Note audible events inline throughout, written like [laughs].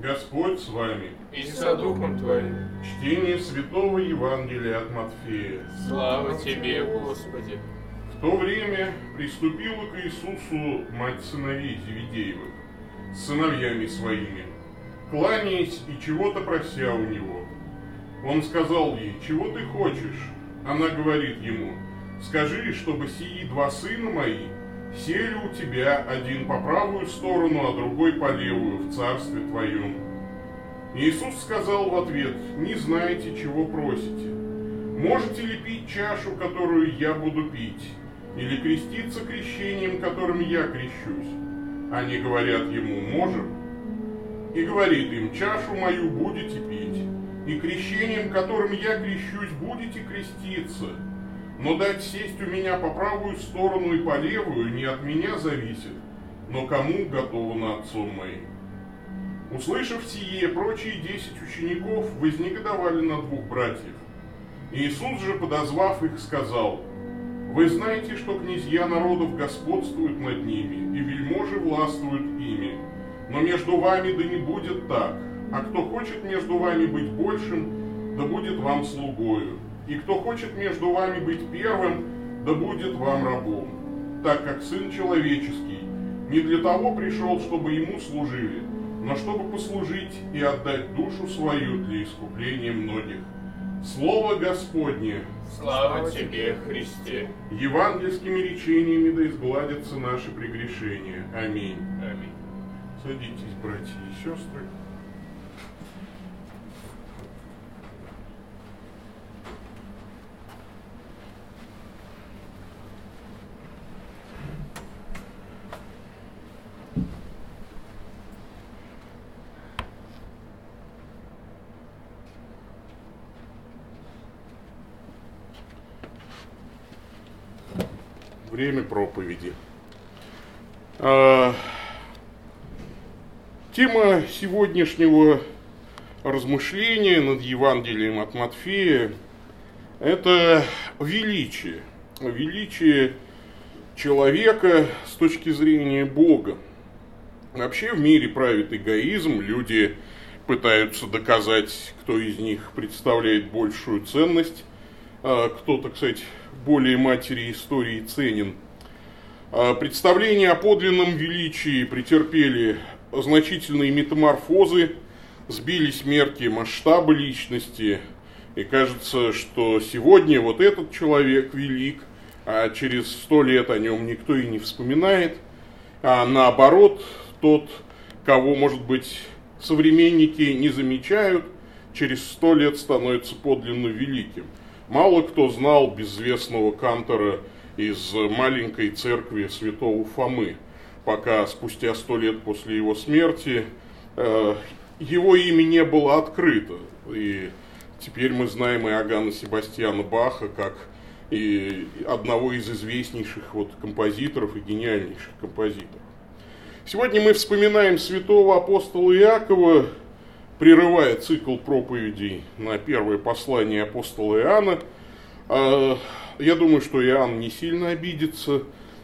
Господь с вами. И со духом твоим. Чтение Святого Евангелия от Матфея. Слава тебе, Господи. В то время приступила к Иисусу мать сыновей Зеведеевых с сыновьями своими, кланяясь и чего-то прося у него. Он сказал ей, чего ты хочешь? Она говорит ему, скажи, чтобы сии два сына мои сели у тебя один по правую сторону, а другой по левую в царстве твоем. Иисус сказал в ответ, не знаете, чего просите. Можете ли пить чашу, которую я буду пить, или креститься крещением, которым я крещусь? Они говорят ему, можем. И говорит им, чашу мою будете пить, и крещением, которым я крещусь, будете креститься – но дать сесть у меня по правую сторону и по левую не от меня зависит, но кому готово отцом моим. Услышав сие, прочие десять учеников вознегодовали на двух братьев. Иисус же, подозвав их, сказал, «Вы знаете, что князья народов господствуют над ними, и вельможи властвуют ими. Но между вами да не будет так, а кто хочет между вами быть большим, да будет вам слугою и кто хочет между вами быть первым, да будет вам рабом, так как Сын Человеческий не для того пришел, чтобы Ему служили, но чтобы послужить и отдать душу свою для искупления многих. Слово Господне! Слава Тебе, Христе! Евангельскими речениями да изгладятся наши прегрешения. Аминь. Аминь. Садитесь, братья и сестры. время проповеди. А, тема сегодняшнего размышления над Евангелием от Матфея – это величие. Величие человека с точки зрения Бога. Вообще в мире правит эгоизм, люди пытаются доказать, кто из них представляет большую ценность. А, кто-то, кстати, более матери истории ценен. А, представления о подлинном величии претерпели значительные метаморфозы, сбились мерки масштаба личности, и кажется, что сегодня вот этот человек велик, а через сто лет о нем никто и не вспоминает, а наоборот, тот, кого, может быть, современники не замечают, через сто лет становится подлинно великим – Мало кто знал безвестного кантора из маленькой церкви святого Фомы, пока спустя сто лет после его смерти э, его имя не было открыто. И теперь мы знаем и Агана Себастьяна Баха как и одного из известнейших вот композиторов и гениальнейших композиторов. Сегодня мы вспоминаем святого апостола Иакова, прерывая цикл проповедей на первое послание апостола Иоанна. Я думаю, что Иоанн не сильно обидится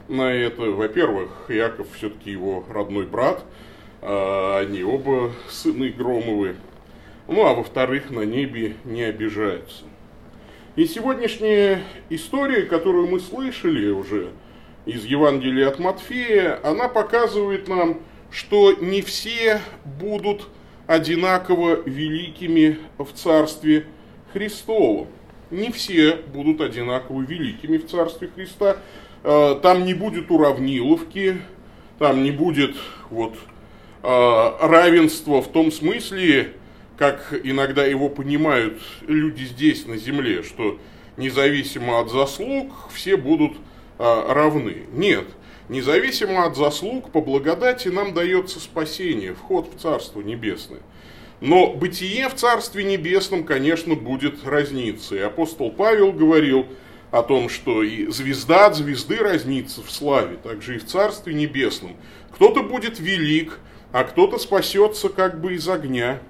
на это. Во-первых, Яков все-таки его родной брат, а, они оба сыны Громовы. Ну, а во-вторых, на небе не обижаются. И сегодняшняя история, которую мы слышали уже из Евангелия от Матфея, она показывает нам, что не все будут одинаково великими в Царстве Христовом. Не все будут одинаково великими в Царстве Христа. А, там не будет уравниловки, там не будет вот, а, равенства в том смысле, как иногда его понимают люди здесь, на земле, что независимо от заслуг все будут а, равны. Нет, Независимо от заслуг, по благодати нам дается спасение, вход в Царство Небесное. Но бытие в Царстве Небесном, конечно, будет разниться. И апостол Павел говорил о том, что и звезда от звезды разнится в славе, также и в Царстве Небесном. Кто-то будет велик, а кто-то спасется как бы из огня.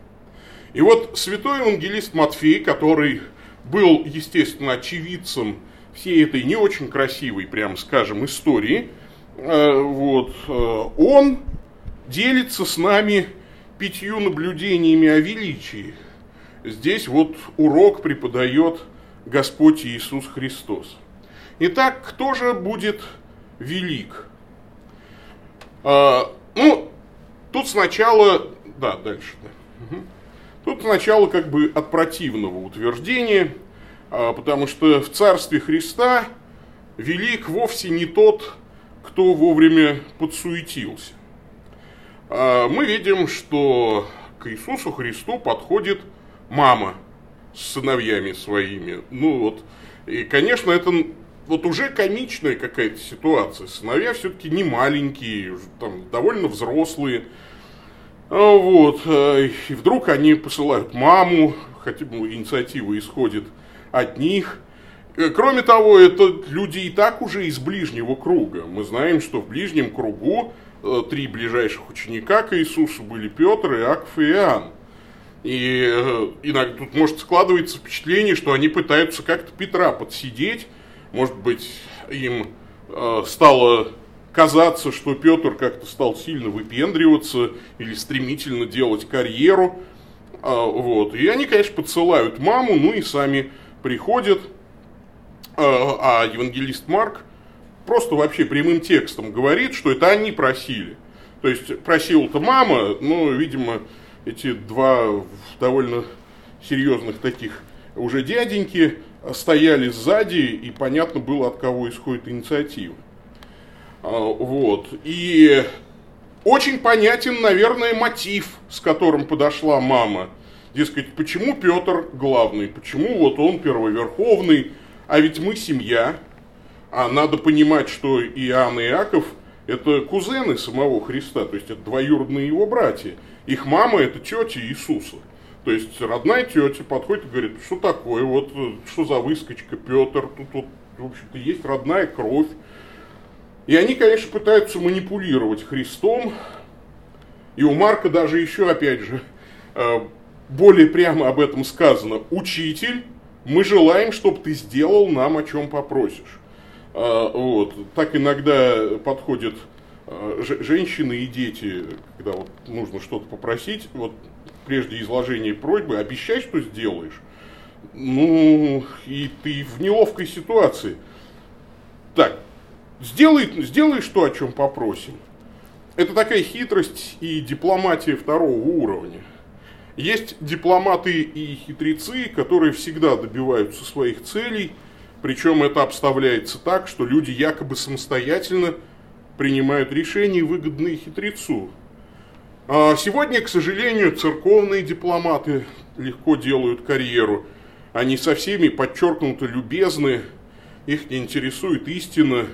И вот святой евангелист Матфей, который был, естественно, очевидцем всей этой не очень красивой, прямо скажем, истории – Э, вот, э, он делится с нами пятью наблюдениями о величии здесь вот урок преподает Господь Иисус Христос. Итак, кто же будет велик? А, ну, тут сначала, да, дальше, да. Угу. Тут сначала как бы от противного утверждения, а, потому что в Царстве Христа велик вовсе не тот, кто вовремя подсуетился. А, мы видим, что к Иисусу Христу подходит мама с сыновьями своими. Ну вот, и, конечно, это вот уже комичная какая-то ситуация. Сыновья все-таки не маленькие, там довольно взрослые. А вот, э, и вдруг они посылают маму, хотя бы инициатива исходит от них. Э, кроме того, это люди и так уже из ближнего круга. Мы знаем, что в ближнем кругу три ближайших ученика к Иисусу были Петр, Иаков и Иоанн. И иногда тут может складываться впечатление, что они пытаются как-то Петра подсидеть. Может быть, им стало казаться, что Петр как-то стал сильно выпендриваться или стремительно делать карьеру. А, вот. И они, конечно, подсылают маму, ну и сами приходят. А, а евангелист Марк просто вообще прямым текстом говорит, что это они просили. То есть просила-то мама, но, видимо, эти два довольно серьезных таких уже дяденьки стояли сзади, и понятно было, от кого исходит инициатива. А, вот. И очень понятен, наверное, мотив, с которым подошла мама. Дескать, почему Петр главный, почему вот он первоверховный, а ведь мы семья. А надо понимать, что Иоанн и Иаков – это кузены самого Христа, то есть это двоюродные его братья. Их мама – это тетя Иисуса. То есть родная тетя подходит и говорит, что такое, вот что за выскочка Петр, тут вот, в общем-то, есть родная кровь. И они, конечно, пытаются манипулировать Христом. И у Марка даже еще, опять же, э, более прямо об этом сказано. Учитель, мы желаем, чтобы ты сделал нам, о чем попросишь. Э, вот. Так иногда подходят э, женщины и дети, когда вот нужно что-то попросить, вот прежде изложения просьбы, обещай, что сделаешь. Ну, и ты в неловкой ситуации. Так, Сделай, сделаешь то, о чем попросим. Это такая хитрость и дипломатия второго уровня. Есть дипломаты и хитрецы, которые всегда добиваются своих целей, причем это обставляется так, что люди якобы самостоятельно принимают решения, выгодные хитрецу. А сегодня, к сожалению, церковные дипломаты легко делают карьеру. Они со всеми подчеркнуто любезны, их не интересует истина,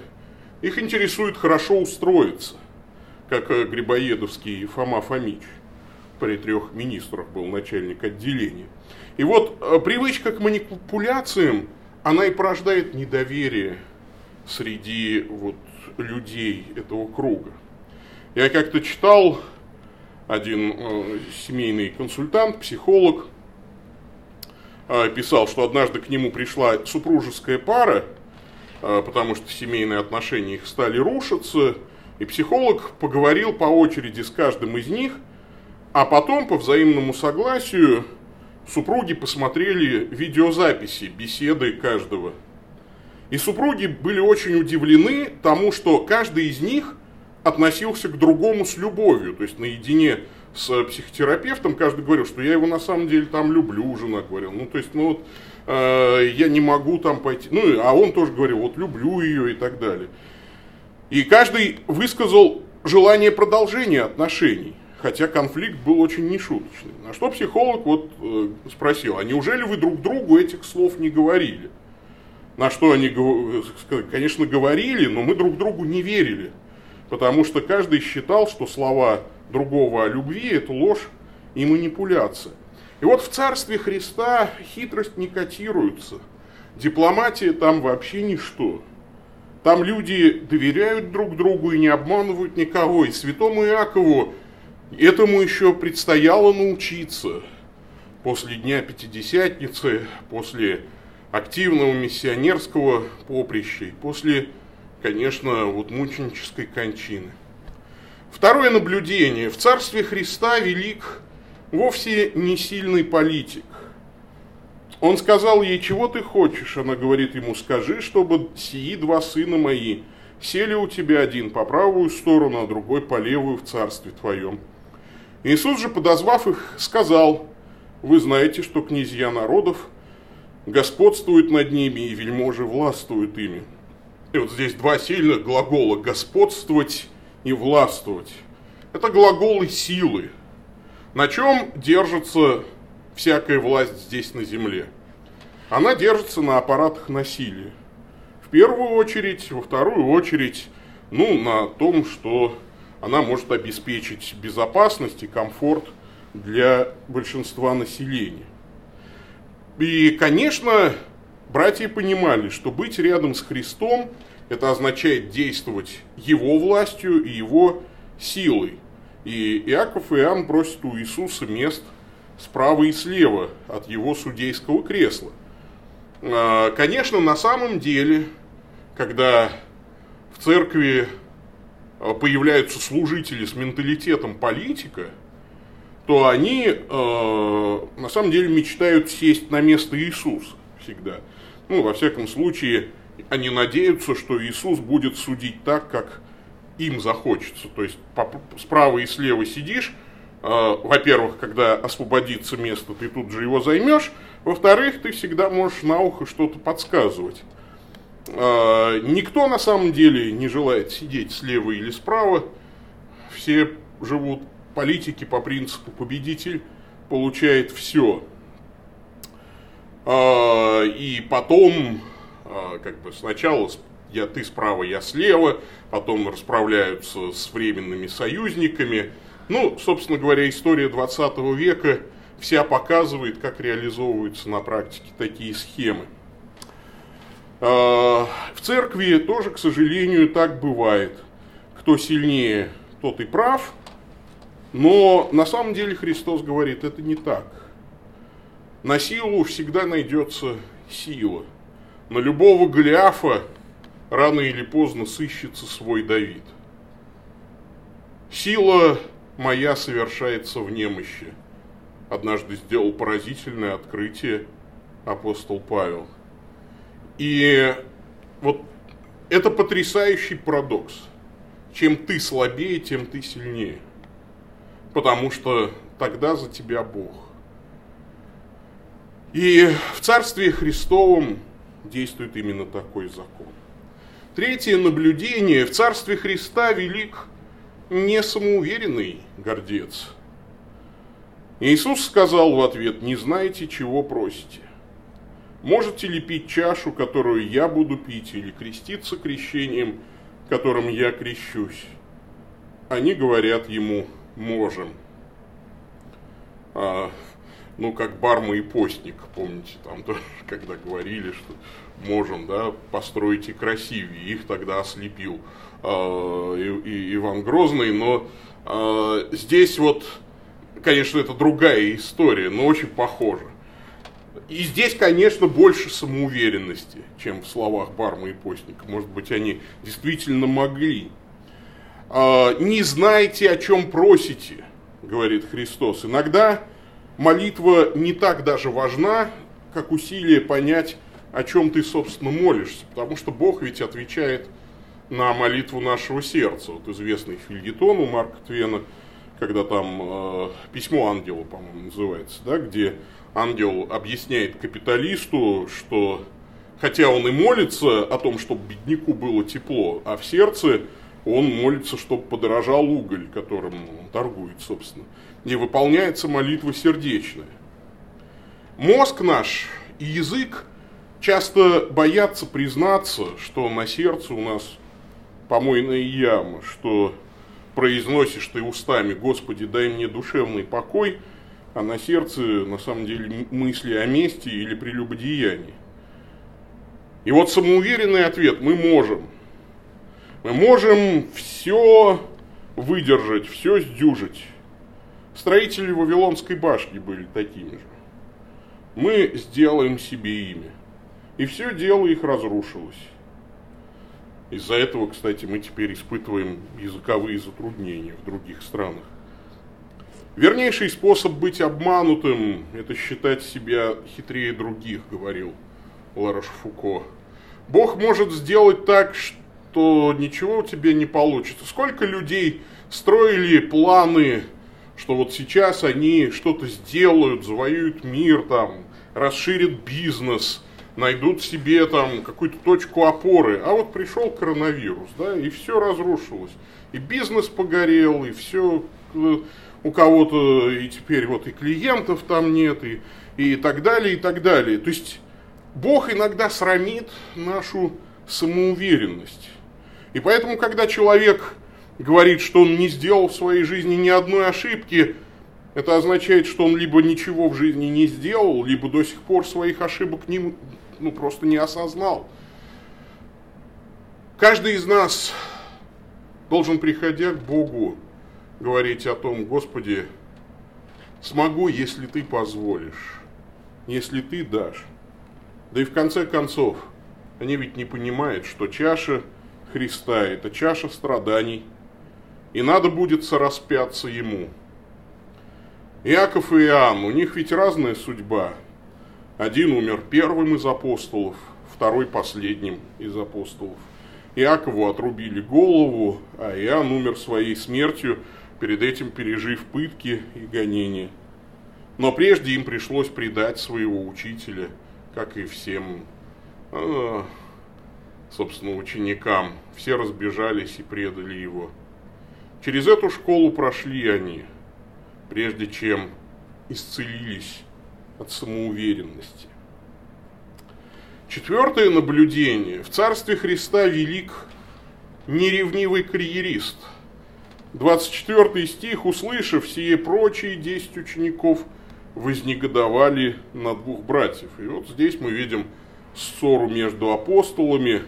их интересует хорошо устроиться, как э, Грибоедовский Фома Фомич при трех министрах был начальник отделения. И вот э, привычка к манипуляциям, она и порождает недоверие среди вот людей этого круга. Я как-то читал, один э, семейный консультант, психолог, э, писал, что однажды к нему пришла супружеская пара, а, потому что семейные отношения их стали рушиться, и психолог поговорил по очереди с каждым из них, а потом по взаимному согласию супруги посмотрели видеозаписи беседы каждого. И супруги были очень удивлены тому, что каждый из них относился к другому с любовью, то есть наедине с психотерапевтом каждый говорил, что я его на самом деле там люблю, жена говорила. Ну, то есть, ну вот, Э, я не могу там пойти. Ну, а он тоже говорил, вот люблю ее и так далее. И каждый высказал желание продолжения отношений, хотя конфликт был очень нешуточный. На что психолог вот э, спросил, а неужели вы друг другу этих слов не говорили? На что они, конечно, говорили, но мы друг другу не верили, потому что каждый считал, что слова другого о любви – это ложь и манипуляция. И вот в Царстве Христа хитрость не котируется. Дипломатия там вообще ничто. Там люди доверяют друг другу и не обманывают никого. И святому Иакову этому еще предстояло научиться. После Дня Пятидесятницы, после активного миссионерского поприща и после, конечно, вот мученической кончины. Второе наблюдение. В Царстве Христа велик вовсе не сильный политик. Он сказал ей, чего ты хочешь? Она говорит ему, скажи, чтобы сии два сына мои сели у тебя один по правую сторону, а другой по левую в царстве твоем. Иисус же, подозвав их, сказал, вы знаете, что князья народов господствуют над ними, и вельможи властвуют ими. И вот здесь два сильных глагола «господствовать» и «властвовать». Это глаголы силы. На чем держится всякая власть здесь на земле? Она держится на аппаратах насилия. В первую очередь, во вторую очередь, ну, на том, что она может обеспечить безопасность и комфорт для большинства населения. И, конечно, братья понимали, что быть рядом с Христом, это означает действовать Его властью и Его силой. И Иаков и Иоанн просят у Иисуса мест справа и слева от Его судейского кресла. А, конечно, на самом деле, когда в церкви появляются служители с менталитетом политика – то они э, на самом деле мечтают сесть на место Иисуса всегда. Ну, во всяком случае, они надеются, что Иисус будет судить так, как им захочется. То есть справа и слева сидишь, э, во-первых, когда освободится место, ты тут же его займешь, во-вторых, ты всегда можешь на ухо что-то подсказывать. Э, никто на самом деле не желает сидеть слева или справа, все живут политики по принципу победитель получает все. А, и потом, а, как бы сначала я, ты справа, я слева, потом расправляются с временными союзниками. Ну, собственно говоря, история 20 века вся показывает, как реализовываются на практике такие схемы. А, в церкви тоже, к сожалению, так бывает. Кто сильнее, тот и прав – но на самом деле Христос говорит, это не так. На силу всегда найдется сила. На любого Голиафа рано или поздно сыщется свой Давид. Сила моя совершается в немощи. Однажды сделал поразительное открытие апостол Павел. И вот это потрясающий парадокс. Чем ты слабее, тем ты сильнее – потому что тогда за тебя Бог. И в Царстве Христовом действует именно такой закон. Третье наблюдение. В Царстве Христа велик не самоуверенный гордец. Иисус сказал в ответ, не знаете, чего просите. Можете ли пить чашу, которую я буду пить, или креститься крещением, которым я крещусь? Они говорят ему, можем. А, ну, как Барма и Постник, помните, там тоже, [laughs] когда говорили, что можем, да, построить и красивее, их тогда ослепил а, и, и Иван Грозный, но а, здесь вот, конечно, это другая история, но очень похожа. И здесь, конечно, больше самоуверенности, чем в словах Барма и Постника. Может быть, они действительно могли а, не знаете, о чем просите, говорит Христос. Иногда молитва не так даже важна, как усилие понять, о чем ты, собственно, молишься. Потому что Бог ведь отвечает на молитву нашего сердца. Вот известный фильетон у Марка Твена, когда там э, письмо ангела, по-моему, называется, да, где ангел объясняет капиталисту, что хотя он и молится о том, чтобы бедняку было тепло, а в сердце он молится, чтобы подорожал уголь, которым он торгует, собственно. И выполняется молитва сердечная. Мозг наш и язык часто боятся признаться, что на сердце у нас помойная яма, что произносишь ты устами, Господи, дай мне душевный покой, а на сердце на самом деле мысли о мести или прелюбодеянии. И вот самоуверенный ответ мы можем – мы можем все выдержать, все сдюжить. Строители Вавилонской башни были такими же. Мы сделаем себе имя. И все дело их разрушилось. Из-за этого, кстати, мы теперь испытываем языковые затруднения в других странах. Вернейший способ быть обманутым – это считать себя хитрее других, говорил Ларош Фуко. Бог может сделать так, что ничего у тебя не получится. Сколько людей строили планы, что вот сейчас они что-то сделают, завоюют мир, там, расширят бизнес, найдут себе там какую-то точку опоры. А вот пришел коронавирус, да, и все разрушилось. И бизнес погорел, и все э, у кого-то и теперь вот и клиентов там нет, и, и так далее, и так далее. То есть Бог иногда срамит нашу самоуверенность. И поэтому, когда человек говорит, что он не сделал в своей жизни ни одной ошибки, это означает, что он либо ничего в жизни не сделал, либо до сих пор своих ошибок не, ну, просто не осознал. Каждый из нас должен, приходя к Богу, говорить о том, Господи, смогу, если Ты позволишь, если Ты дашь. Да и в конце концов, они ведь не понимают, что чаша Христа – это чаша страданий, и надо будет сораспяться Ему. Иаков и Иоанн, у них ведь разная судьба. Один умер первым из апостолов, второй последним из апостолов. Иакову отрубили голову, а Иоанн умер своей смертью – перед этим пережив пытки и гонения. Но прежде им пришлось предать своего учителя, как и всем, э, собственно, ученикам. Все разбежались и предали его. Через эту школу прошли они, прежде чем исцелились от самоуверенности. Четвертое наблюдение. В Царстве Христа велик неревнивый карьерист – 24 стих, услышав сие прочие, 10 учеников вознегодовали на двух братьев. И вот здесь мы видим ссору между апостолами,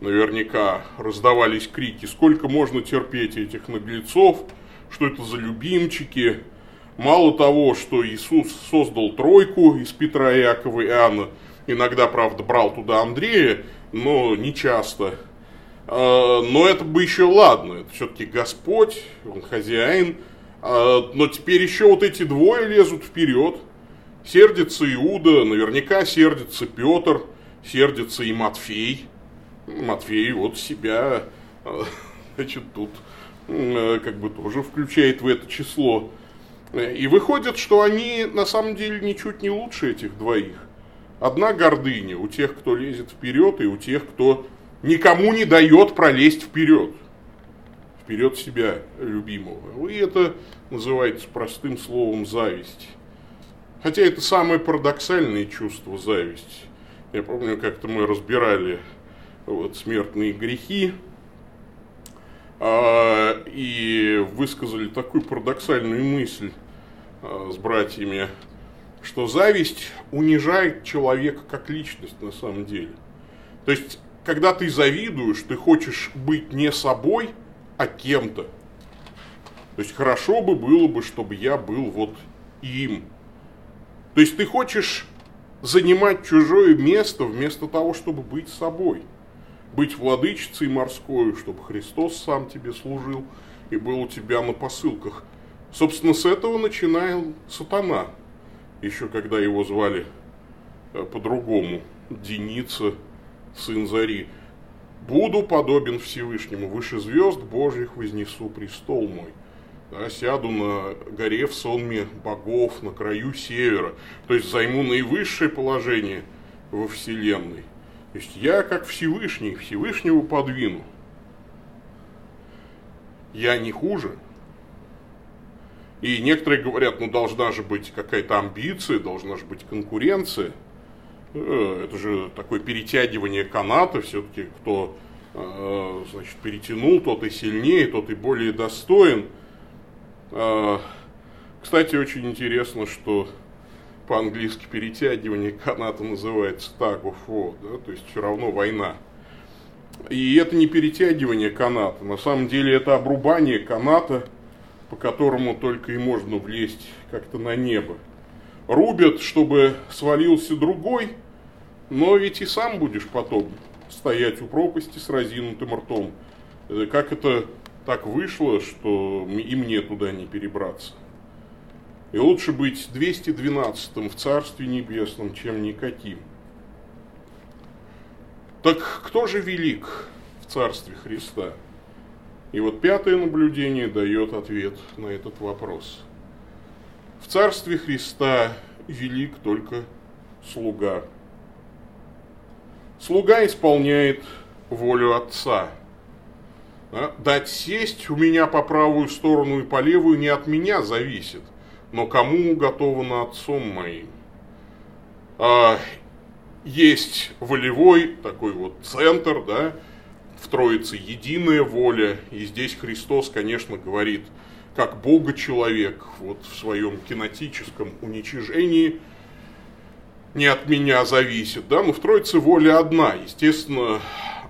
наверняка раздавались крики, сколько можно терпеть этих наглецов, что это за любимчики. Мало того, что Иисус создал тройку из Петра, Иакова и Иоанна, иногда, правда, брал туда Андрея, но не часто – но это бы еще ладно, это все-таки Господь, Он хозяин. А, но теперь еще вот эти двое лезут вперед. Сердится Иуда, наверняка сердится Петр, сердится и Матфей. Матфей вот себя, а, [laughs] значит, тут как бы тоже включает в это число. И выходит, что они на самом деле ничуть не лучше этих двоих. Одна гордыня у тех, кто лезет вперед, и у тех, кто никому не дает пролезть вперед. Вперед себя любимого. И это называется простым словом зависть. Хотя это самое парадоксальное чувство зависть. Я помню, как-то мы разбирали вот, смертные грехи а, и высказали такую парадоксальную мысль а, с братьями, что зависть унижает человека как личность на самом деле. То есть когда ты завидуешь, ты хочешь быть не собой, а кем-то. То есть хорошо бы было бы, чтобы я был вот им. То есть ты хочешь занимать чужое место вместо того, чтобы быть собой. Быть владычицей морской, чтобы Христос сам тебе служил и был у тебя на посылках. Собственно, с этого начинал сатана. Еще когда его звали э, по-другому. Деница сын Зари, буду подобен Всевышнему, выше звезд Божьих вознесу престол мой. Да, сяду на горе в сонме богов на краю севера, то есть займу наивысшее положение во Вселенной. То есть я как Всевышний, Всевышнего подвину. Я не хуже. И некоторые говорят, ну должна же быть какая-то амбиция, должна же быть конкуренция – это же такое перетягивание каната, все-таки кто э, значит, перетянул, тот и сильнее, тот и более достоин. Э, кстати, очень интересно, что по-английски перетягивание каната называется tag of war, да, то есть все равно война. И это не перетягивание каната, на самом деле это обрубание каната, по которому только и можно влезть как-то на небо. Рубят, чтобы свалился другой, но ведь и сам будешь потом стоять у пропасти с разинутым ртом. Э, как это так вышло, что и мне туда не перебраться? И лучше быть 212-м в Царстве Небесном, чем никаким. Так кто же велик в Царстве Христа? И вот пятое наблюдение дает ответ на этот вопрос. В Царстве Христа велик только слуга. Слуга исполняет волю Отца. Дать сесть у меня по правую сторону и по левую не от меня зависит, но кому уготовано Отцом моим. А, есть волевой такой вот центр, да, в Троице единая воля, и здесь Христос, конечно, говорит, как Бога-человек, вот в своем кинетическом уничижении, не от меня зависит, да, но в Троице воля одна, естественно,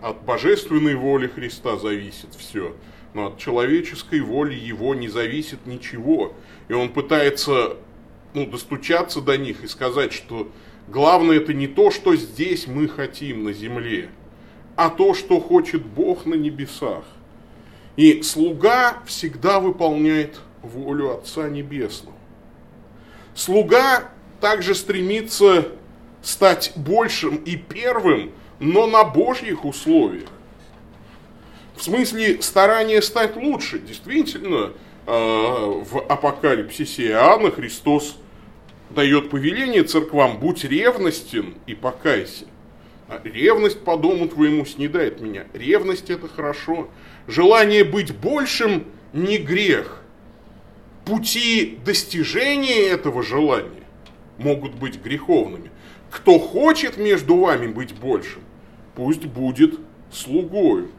от божественной воли Христа зависит все, но от человеческой воли его не зависит ничего, и он пытается ну, достучаться до них и сказать, что главное это не то, что здесь мы хотим на земле, а то, что хочет Бог на небесах. И слуга всегда выполняет волю Отца Небесного. Слуга также стремится стать большим и первым, но на Божьих условиях. В смысле старания стать лучше. Действительно, э, в апокалипсисе Иоанна Христос дает повеление церквам, будь ревностен и покайся. А ревность по дому твоему снедает меня. Ревность это хорошо. Желание быть большим не грех. Пути достижения этого желания могут быть греховными. Кто хочет между вами быть большим, пусть будет слугою.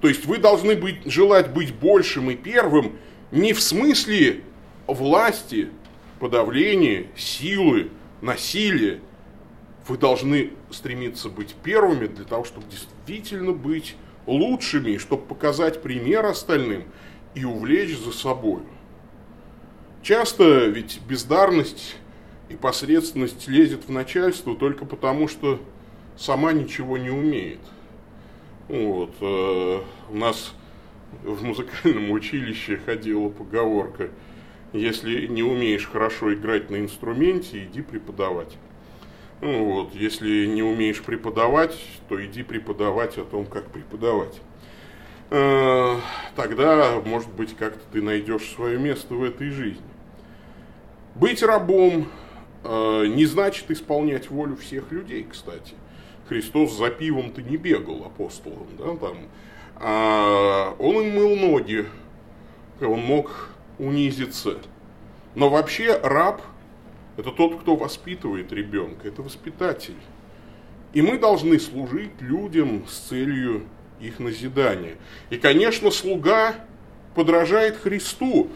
То есть вы должны быть, желать быть большим и первым не в смысле власти, подавления, силы, насилия, вы должны стремиться быть первыми для того, чтобы действительно быть лучшими, чтобы показать пример остальным и увлечь за собой. Часто ведь бездарность и посредственность лезет в начальство только потому, что сама ничего не умеет. Вот, э, у нас в музыкальном училище ходила поговорка, если не умеешь хорошо играть на инструменте, иди преподавать. Ну, вот, если не умеешь преподавать, то иди преподавать о том, как преподавать. Э, тогда, может быть, как-то ты найдешь свое место в этой жизни. Быть рабом не значит исполнять волю всех людей, кстати. Христос за пивом-то не бегал апостолом, да, там. А он им мыл ноги, он мог унизиться. Но вообще раб – это тот, кто воспитывает ребенка, это воспитатель. И мы должны служить людям с целью их назидания. И, конечно, слуга подражает Христу.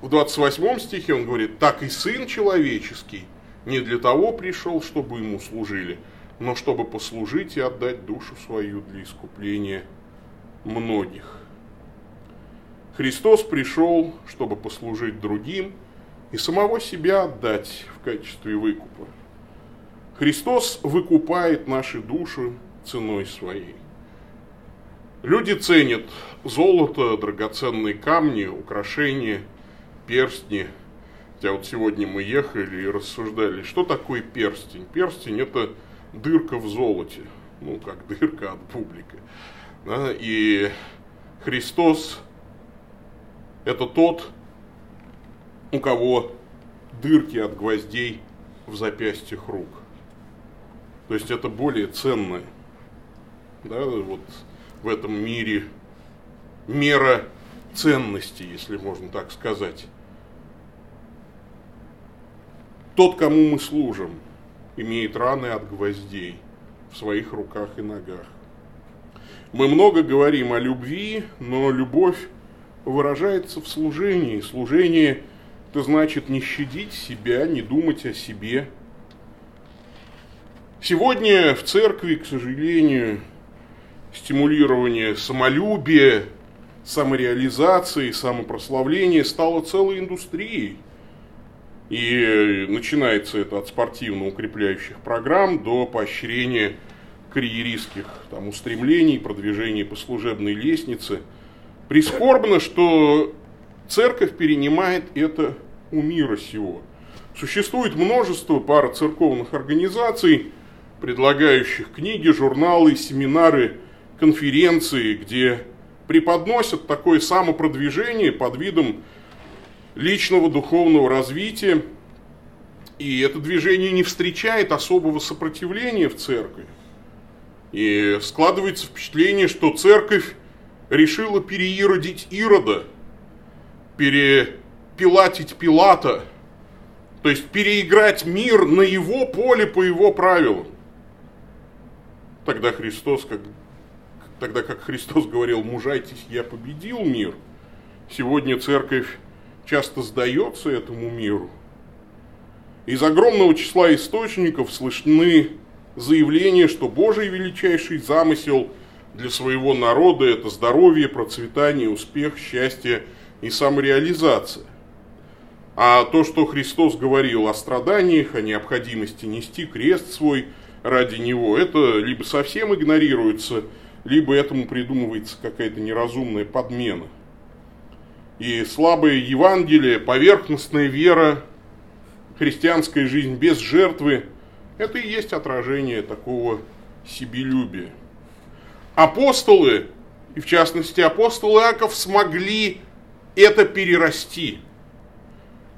В 28 стихе он говорит, так и Сын Человеческий не для того пришел, чтобы ему служили, но чтобы послужить и отдать душу свою для искупления многих. Христос пришел, чтобы послужить другим – и самого себя отдать в качестве выкупа. Христос выкупает наши души ценой своей. Люди ценят золото, драгоценные камни, украшения, перстни. Хотя вот сегодня мы ехали и рассуждали, что такое перстень. Перстень это дырка в золоте, ну как дырка от публика. Да? И Христос это тот, у кого дырки от гвоздей в запястьях рук. То есть это более ценное, да, вот в этом мире мера ценности, если можно так сказать. Тот, кому мы служим, имеет раны от гвоздей в своих руках и ногах. Мы много говорим о любви, но любовь выражается в служении. Служение – это значит не щадить себя, не думать о себе. Сегодня в церкви, к сожалению, стимулирование самолюбия, самореализации, самопрославления стало целой индустрией. И начинается это от спортивно укрепляющих программ до поощрения карьеристских там, устремлений, продвижений по служебной лестнице. Прискорбно, что церковь перенимает это у мира сего. Существует множество парацерковных организаций, предлагающих книги, журналы, семинары, конференции, где преподносят такое самопродвижение под видом личного духовного развития. И это движение не встречает особого сопротивления в церкви. И складывается впечатление, что церковь решила переиродить Ирода, перепилатить Пилата, то есть переиграть мир на его поле по его правилам. Тогда Христос, как, тогда как Христос говорил, мужайтесь, я победил мир, сегодня церковь часто сдается этому миру. Из огромного числа источников слышны заявление, что Божий величайший замысел для своего народа – это здоровье, процветание, успех, счастье и самореализация. А то, что Христос говорил о страданиях, о необходимости нести крест свой ради него, это либо совсем игнорируется, либо этому придумывается какая-то неразумная подмена. И слабое Евангелие, поверхностная вера, христианская жизнь без жертвы – это и есть отражение такого себелюбия. Апостолы, и в частности апостол Иаков, смогли это перерасти.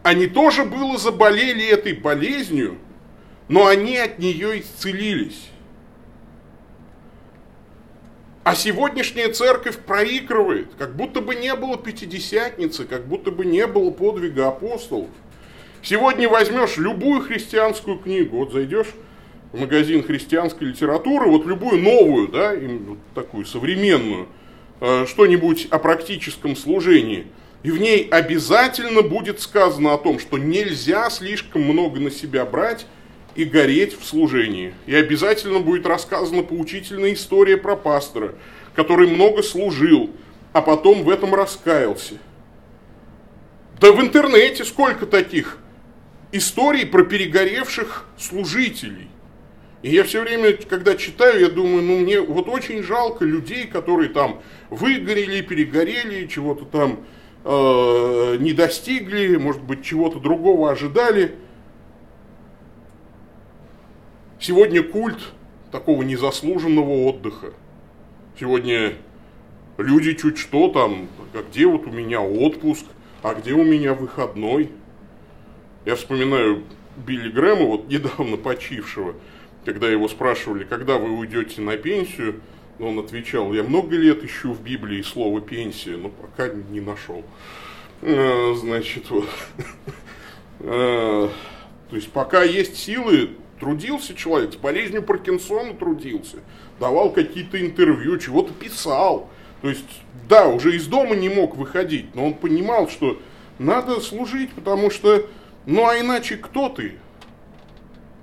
Они тоже было заболели этой болезнью, но они от нее исцелились. А сегодняшняя церковь проигрывает, как будто бы не было пятидесятницы, как будто бы не было подвига апостолов. Сегодня возьмешь любую христианскую книгу, вот зайдешь в магазин христианской литературы, вот любую новую, да, такую современную, э, что-нибудь о практическом служении, и в ней обязательно будет сказано о том, что нельзя слишком много на себя брать и гореть в служении. И обязательно будет рассказана поучительная история про пастора, который много служил, а потом в этом раскаялся. Да в интернете сколько таких историй про перегоревших служителей. И я все время, когда читаю, я думаю, ну мне вот очень жалко людей, которые там выгорели, перегорели, чего-то там э, не достигли, может быть, чего-то другого ожидали. Сегодня культ такого незаслуженного отдыха. Сегодня люди чуть что там, а где вот у меня отпуск, а где у меня выходной – я вспоминаю Билли Грэма, вот недавно почившего, когда его спрашивали, когда вы уйдете на пенсию, он отвечал, я много лет ищу в Библии слово пенсия, но пока не нашел. А, значит, вот. А, то есть пока есть силы, трудился человек, с болезнью Паркинсона трудился, давал какие-то интервью, чего-то писал. То есть, да, уже из дома не мог выходить, но он понимал, что надо служить, потому что ну а иначе кто ты?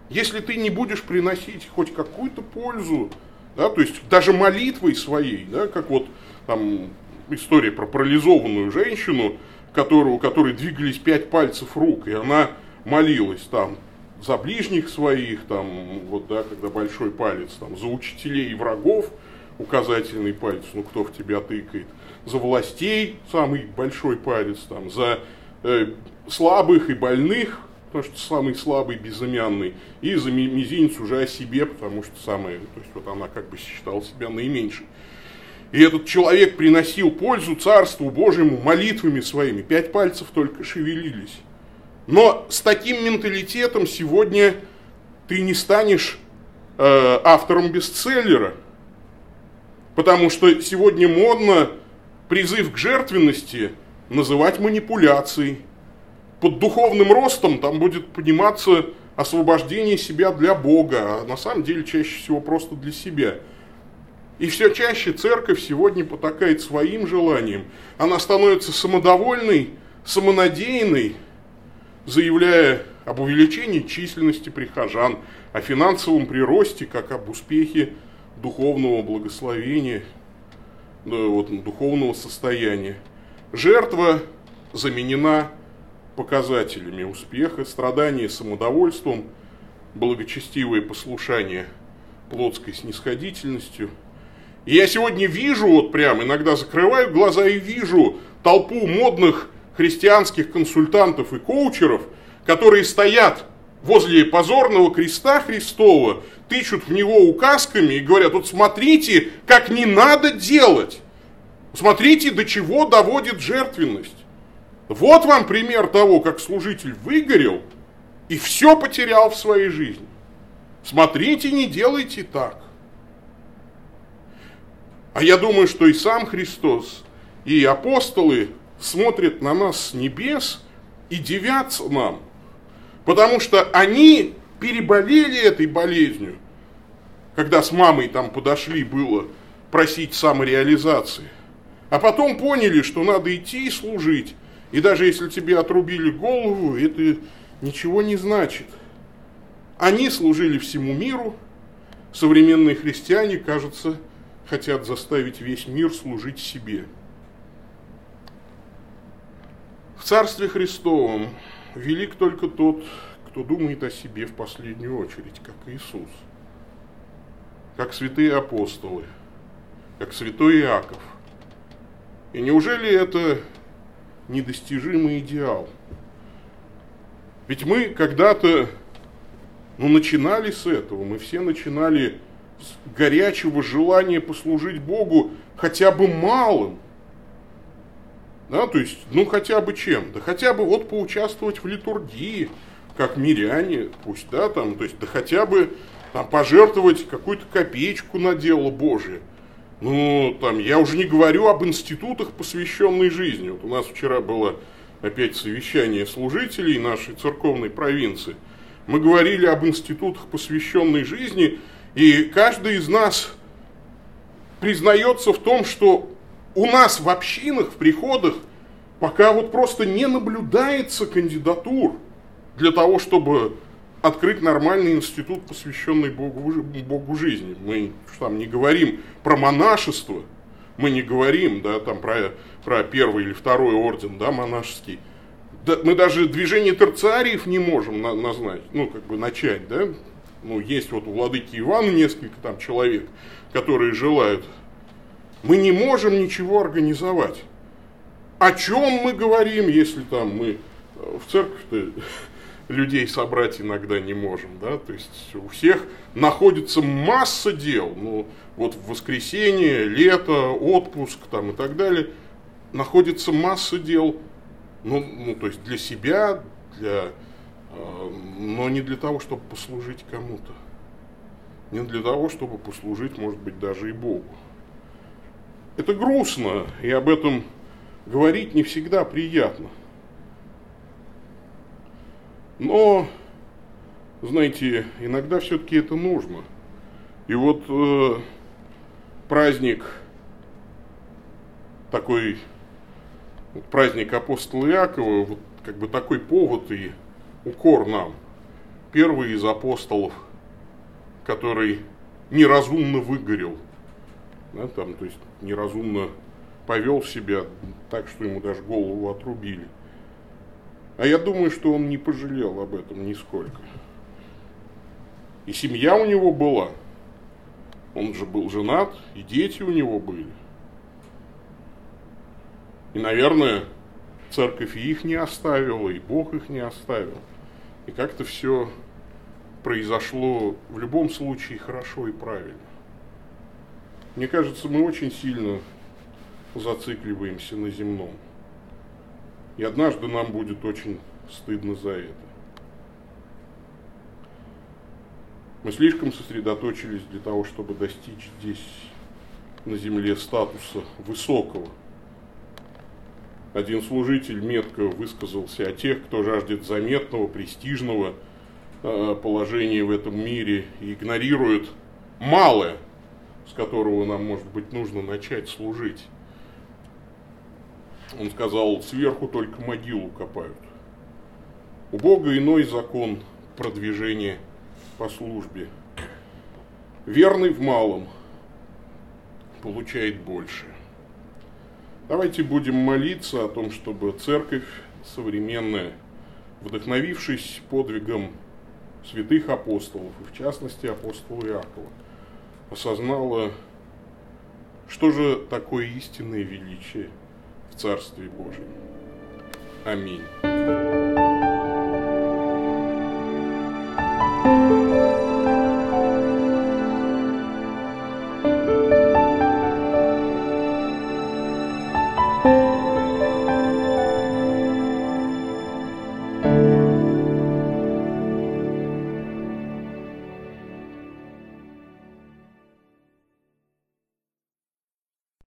Если ты не будешь приносить хоть какую-то пользу, да, то есть даже молитвой своей, да, как вот там история про парализованную женщину, которую, у которой двигались пять пальцев рук, и она молилась там за ближних своих, там, вот, да, когда большой палец, там, за учителей и врагов, указательный палец, ну, кто в тебя тыкает, за властей, самый большой палец, там, за э, слабых и больных, потому что самый слабый, безымянный, и за мизинец уже о себе, потому что самая, то есть вот она как бы считала себя наименьшей. И этот человек приносил пользу Царству Божьему молитвами своими, пять пальцев только шевелились. Но с таким менталитетом сегодня ты не станешь э, автором бестселлера, потому что сегодня модно призыв к жертвенности называть манипуляцией, под духовным ростом там будет пониматься освобождение себя для Бога, а на самом деле чаще всего просто для себя. И все чаще церковь сегодня потакает своим желанием. Она становится самодовольной, самонадеянной, заявляя об увеличении численности прихожан, о финансовом приросте, как об успехе духовного благословения, вот, духовного состояния. Жертва заменена показателями успеха, страдания самодовольством, благочестивое послушание плотской снисходительностью. И я сегодня вижу, вот прям иногда закрываю глаза и вижу толпу модных христианских консультантов и коучеров, которые стоят возле позорного креста Христова, тычут в него указками и говорят, вот смотрите, как не надо делать. Смотрите, до чего доводит жертвенность. Вот вам пример того, как служитель выгорел и все потерял в своей жизни. Смотрите, не делайте так. А я думаю, что и сам Христос, и апостолы смотрят на нас с небес и дивятся нам, потому что они переболели этой болезнью, когда с мамой там подошли было просить самореализации, а потом поняли, что надо идти и служить, и даже если тебе отрубили голову, это ничего не значит. Они служили всему миру, современные христиане, кажется, хотят заставить весь мир служить себе. В Царстве Христовом велик только тот, кто думает о себе в последнюю очередь, как Иисус, как святые апостолы, как святой Иаков. И неужели это недостижимый идеал? Ведь мы когда-то ну, начинали с этого, мы все начинали с горячего желания послужить Богу хотя бы малым. Да, то есть, ну хотя бы чем? Да хотя бы вот поучаствовать в литургии, как миряне, пусть, да, там, то есть, да хотя бы там пожертвовать какую-то копеечку на дело Божие. Ну, там, я уже не говорю об институтах, посвященной жизни. Вот у нас вчера было опять совещание служителей нашей церковной провинции. Мы говорили об институтах, посвященной жизни, и каждый из нас признается в том, что у нас в общинах, в приходах пока вот просто не наблюдается кандидатур для того, чтобы открыть нормальный институт, посвященный Богу, Богу жизни. Мы там не говорим про монашество, мы не говорим да, там, про, про первый или второй орден да, монашеский. Да, мы даже движение терциариев не можем на, назначить, ну, как бы начать, да. Ну, есть вот у владыки Ивана несколько там человек, которые желают мы не можем ничего организовать. О чем мы говорим, если там мы э, в церковь [laughs] людей собрать иногда не можем, да, то есть у всех находится масса дел, ну, вот в воскресенье, лето, отпуск там и так далее, находится масса дел, ну, ну то есть для себя, для, э, но не для того, чтобы послужить кому-то, не для того, чтобы послужить, может быть, даже и Богу. Это грустно, и об этом говорить не всегда приятно. Но, знаете, иногда все-таки это нужно. И вот э, праздник, такой праздник апостола Иакова, вот как бы такой повод и укор нам. Первый из апостолов, который неразумно выгорел – да, там, то есть неразумно повел себя так, что ему даже голову отрубили. А я думаю, что он не пожалел об этом нисколько. И семья у него была. Он же был женат, и дети у него были. И, наверное, церковь их не оставила, и Бог их не оставил. И как-то все произошло в любом случае хорошо и правильно. Мне кажется, мы очень сильно зацикливаемся на земном. И однажды нам будет очень стыдно за это. Мы слишком сосредоточились для того, чтобы достичь здесь, на земле, статуса высокого. Один служитель метко высказался о тех, кто жаждет заметного, престижного э, положения в этом мире и игнорирует малое, с которого нам, может быть, нужно начать служить. Он сказал, сверху только могилу копают. У Бога иной закон продвижения по службе. Верный в малом получает больше. Давайте будем молиться о том, чтобы церковь современная, вдохновившись подвигом святых апостолов, и в частности апостола Иакова, осознала, что же такое истинное величие в Царстве Божьем. Аминь.